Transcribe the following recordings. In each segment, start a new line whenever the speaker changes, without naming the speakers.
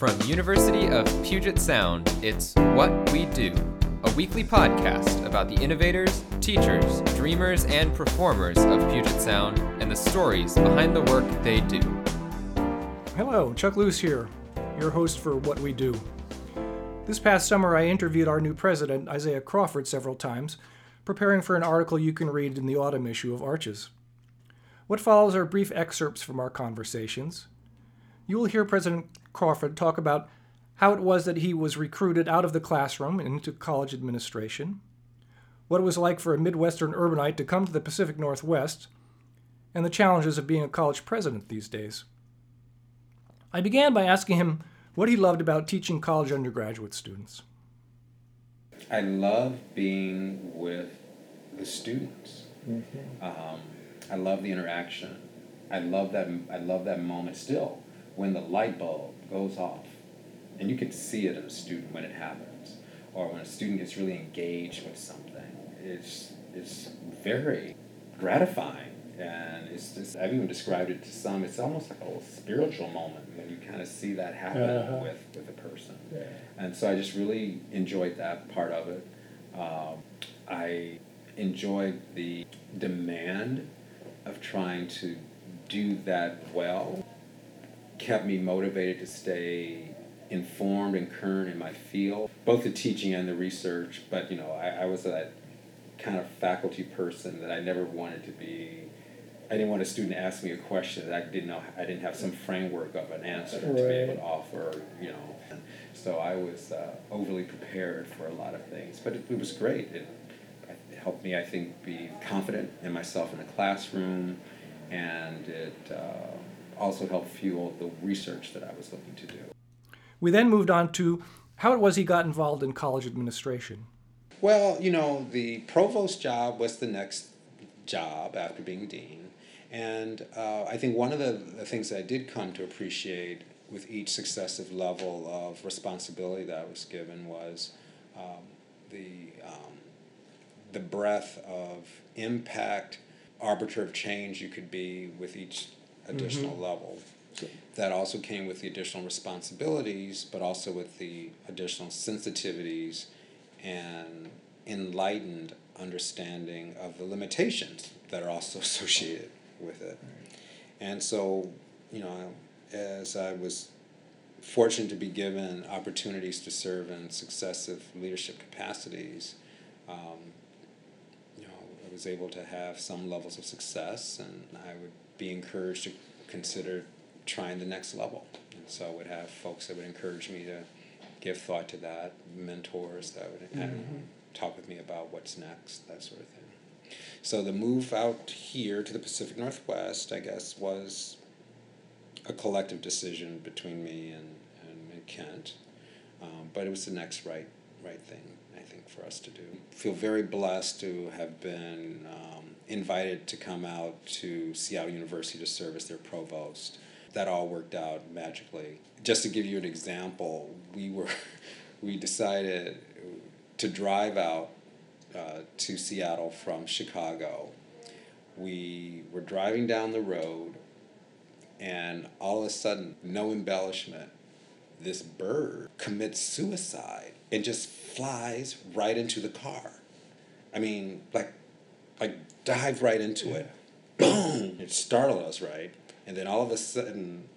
From University of Puget Sound, it's What We Do, a weekly podcast about the innovators, teachers, dreamers, and performers of Puget Sound and the stories behind the work they do.
Hello, Chuck Luce here, your host for What We Do. This past summer, I interviewed our new president, Isiaah Crawford, several times, preparing for an article you can read in the autumn issue of Arches. What follows are brief excerpts from our conversations. You will hear President Crawford talk about how it was that he was recruited out of the classroom and into college administration, what it was like for a Midwestern urbanite to come to the Pacific Northwest, and the challenges of being a college president these days. I began by asking him what he loved about teaching college undergraduate students.
I love being with the students. Mm-hmm. Um, I love the interaction. I love that. I love that moment still when the light bulb goes off, and you can see it in a student when it happens, or when a student gets really engaged with something. It's it's very gratifying and it's just I've even described it to some. It's almost like a little spiritual moment when you kind of see that happen uh-huh. with with a person. Yeah. And so I just really enjoyed that part of it. Um, I enjoyed the demand of trying to do that well. Kept me motivated to stay informed and current in my field, both the teaching and the research. But you know, I, I was that kind of faculty person that I never wanted to be I didn't want a student to ask me a question that I didn't know. I didn't have some framework of an answer right. to be able to offer. You know, so I was uh, overly prepared for a lot of things. But it, it was great. It, it, helped me, I think, be confident in myself in the classroom, and it uh, also helped fuel the research that I was looking to do.
We then moved on to how it was he got involved in college administration.
Well, you know, the provost job was the next job after being dean and uh, I think one of the, the things that I did come to appreciate with each successive level of responsibility that I was given was um, the, um, the breadth of impact, arbiter of change you could be with each additional mm-hmm. level. That also came with the additional responsibilities, but also with the additional sensitivities and enlightened understanding of the limitations that are also associated with it. And so, you know, as I was fortunate to be given opportunities to serve in successive leadership capacities, um, you know, I was able to have some levels of success, and I would be encouraged to consider trying the next level. And so I would have folks that would encourage me to give thought to that, mentors that would mm-hmm. talk with me about what's next, that sort of thing. So the move out here to the Pacific Northwest, I guess, was a collective decision between me and, and, and Kent. Um, but it was the next right right thing, I think, for us to do. Feel very blessed to have been um, invited to come out to Seattle University to serve as their provost. That all worked out magically. Just to give you an example, we were we decided to drive out uh, to Seattle from Chicago. We were driving down the road, and all of a sudden, no embellishment, this bird commits suicide and just flies right into the car. I mean, like, like dive right into yeah. it. Boom! It startled us, right? And then all of a sudden,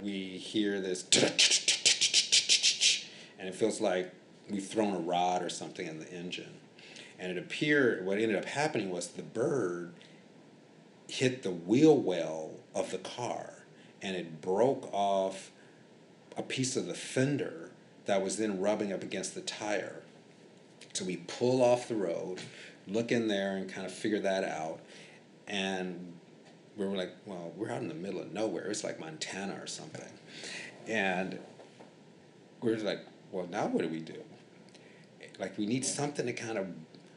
we hear this, and it feels like we've thrown a rod or something in the engine. And it appeared, what ended up happening was the bird hit the wheel well of the car and it broke off a piece of the fender that was then rubbing up against the tire. So we pull off the road, look in there and kind of figure that out. And we were like, well, we're out in the middle of nowhere. It's like Montana or something. And we are like, well, now what do we do? Like we need something to kind of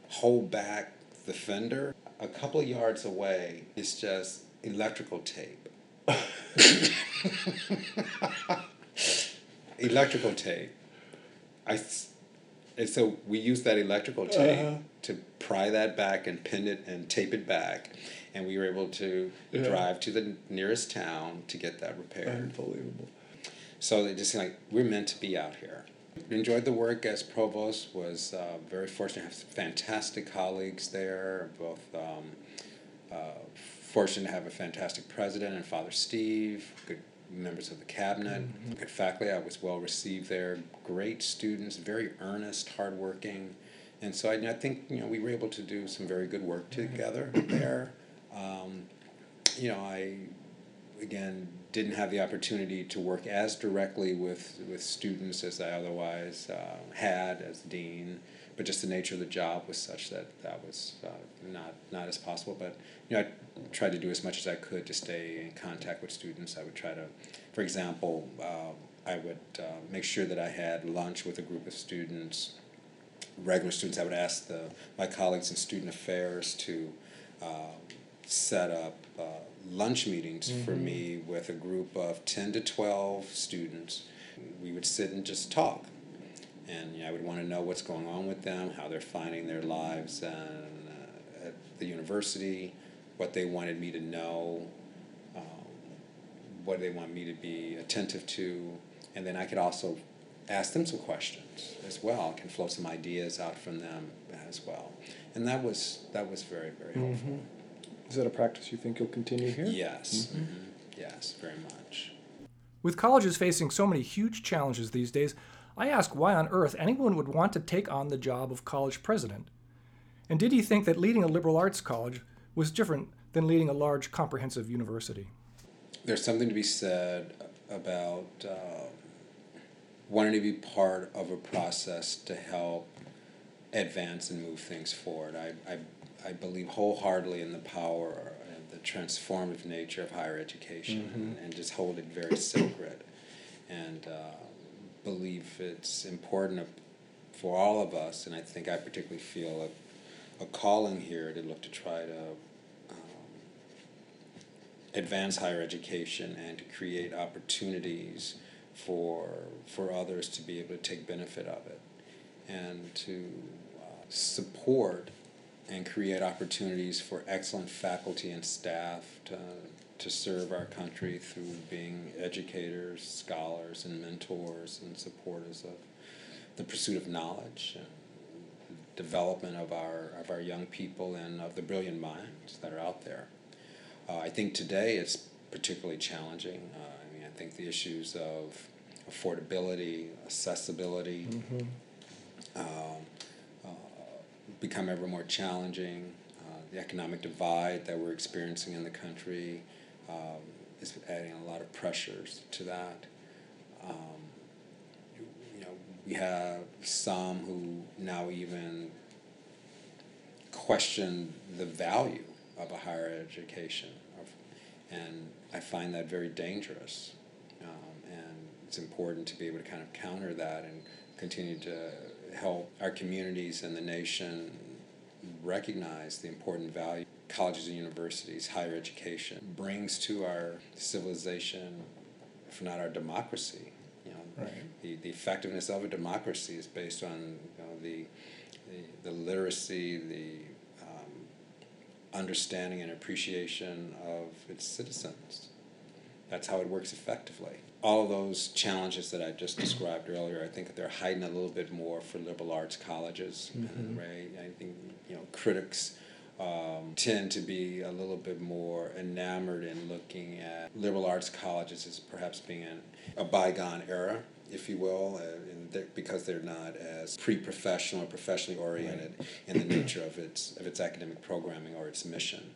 hold back the fender. A couple of yards away is just electrical tape. electrical tape. I, and so we use that electrical tape uh-huh. to pry that back and pin it and tape it back. And we were able to yeah. drive to the nearest town to get that repaired.
Unbelievable.
so they just seemed like we're meant to be out here. Enjoyed the work as provost. Was uh, very fortunate to have fantastic colleagues there. Both um, uh, fortunate to have a fantastic president and Father Steve. Good members of the cabinet, mm-hmm. faculty. I was well received there. Great students, very earnest, hardworking, and so I, I think you know we were able to do some very good work together there. Um, you know, I again didn't have the opportunity to work as directly with with students as I otherwise uh, had as dean but just the nature of the job was such that that was uh, not not as possible. But you know, I tried to do as much as I could to stay in contact with students. I would try to, for example, uh, I would uh, make sure that I had lunch with a group of students, regular students. I would ask the my colleagues in student affairs to uh, set up uh, lunch meetings mm-hmm. for me with a group of ten to twelve students. We would sit and just talk and you know, I would want to know what's going on with them, how they're finding their lives and, uh, at the university, what they wanted me to know, um, what they want me to be attentive to, and then I could also ask them some questions as well. I can flow some ideas out from them as well, and that was that was very very mm-hmm. helpful.
Is that a practice you think you'll continue here?
Yes, mm-hmm. Mm-hmm. yes, very much.
With colleges facing so many huge challenges these days, I asked why on earth anyone would want to take on the job of college president. And did he think that leading a liberal arts college was different than leading a large comprehensive university?
There's something to be said about uh, wanting to be part of a process to help advance and move things forward. I, I, I believe wholeheartedly in the power and the transformative nature of higher education mm-hmm. and, and, just hold it very sacred. And uh, believe it's important for all of us, and I think I particularly feel a, a calling here to look to try to um, advance higher education and to create opportunities for for others to be able to take benefit of it, and to uh, support and create opportunities for excellent faculty and staff to to serve our country through being educators, scholars, and mentors and supporters of the pursuit of knowledge and development of our of our young people and of the brilliant minds that are out there. Uh, I think today it's particularly challenging. Uh, I mean, I think the issues of affordability, accessibility, mm-hmm. um, uh, become ever more challenging. Uh, the economic divide that we're experiencing in the country um, is adding a lot of pressures to that. Um, you, know, we have some who now even question the value of a higher education, of, and I find that very dangerous. Um, and it's important to be able to kind of counter that and continue to help our communities and the nation recognize the important value colleges and universities, higher education brings to our civilization, if not our democracy. You know, right. the, the effectiveness of a democracy is based on you know, the, the, the literacy, the um, understanding and appreciation of its citizens. That's how it works effectively. All of those challenges that I just described earlier, I think they're hiding a little bit more for liberal arts colleges. Mm-hmm. Right? I think you know critics um, tend to be a little bit more enamored in looking at liberal arts colleges as perhaps being a bygone era, if you will, uh, they're, because they're not as pre-professional or professionally oriented right. in the nature of its of its academic programming or its mission,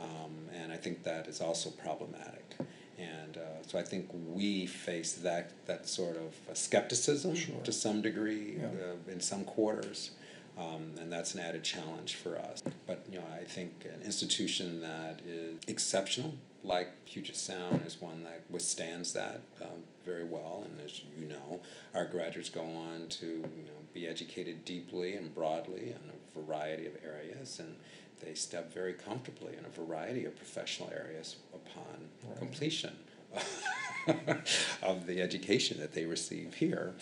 um, and I think that is also problematic. And uh, so I think we face that that sort of skepticism sure. to some degree yeah. uh, in some quarters. Um, and that's an added challenge for us. But you know, I think an institution that is exceptional, like Puget Sound, is one that withstands that um, very well. And as you know, our graduates go on to you know, be educated deeply and broadly in a variety of areas, and they step very comfortably in a variety of professional areas upon right. completion. of the education that they receive here.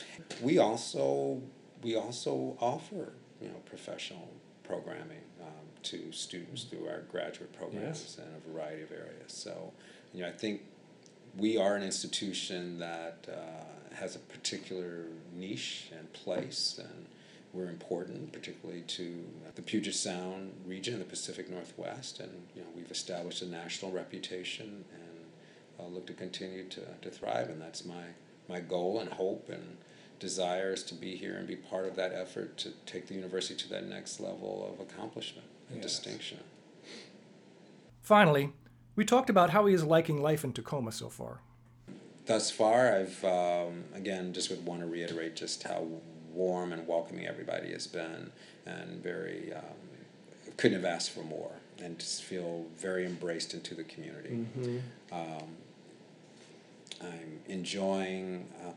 We also we also offer you know, professional programming um, to students through our graduate programs yes. in a variety of areas. So, you know, I think we are an institution that uh, has a particular niche and place, and we're important, particularly to the Puget Sound region, and the Pacific Northwest, and you know we've established a national reputation and uh, look to continue to, to thrive, and that's my my goal and hope and desire is to be here and be part of that effort to take the university to that next level of accomplishment and
Yes.
distinction.
Finally, we talked about how he is liking life in Tacoma so far.
Thus far, I've um, again just would want to reiterate just how warm and welcoming everybody has been, and very um, couldn't have asked for more, and just feel very embraced into the community. Um, I'm enjoying um,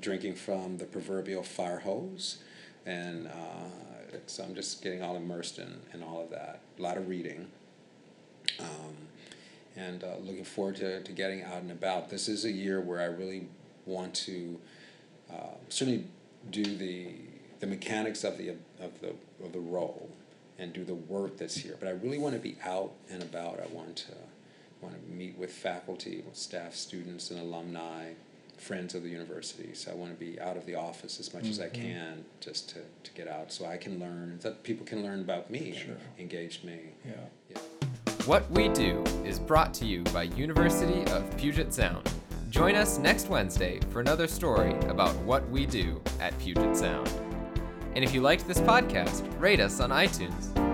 drinking from the proverbial fire hose, and uh, so I'm just getting all immersed in, in all of that. A lot of reading. Um, and uh, looking forward to, to getting out and about. This is a year where I really want to uh, certainly do the the mechanics of the of the of the role and do the work that's here. But I really want to be out and about. I want to want to meet with faculty, with staff, students, and alumni, friends of the university. So I want to be out of the office as much as I mm-hmm. can, just to, to get out, so I can learn, that people can learn about me
Sure.
and engage me.
Yeah.
Yeah.
What We Do is brought to you by University of Puget Sound. Join us next Wednesday for another story about what we do at Puget Sound. And if you liked this podcast, rate us on iTunes.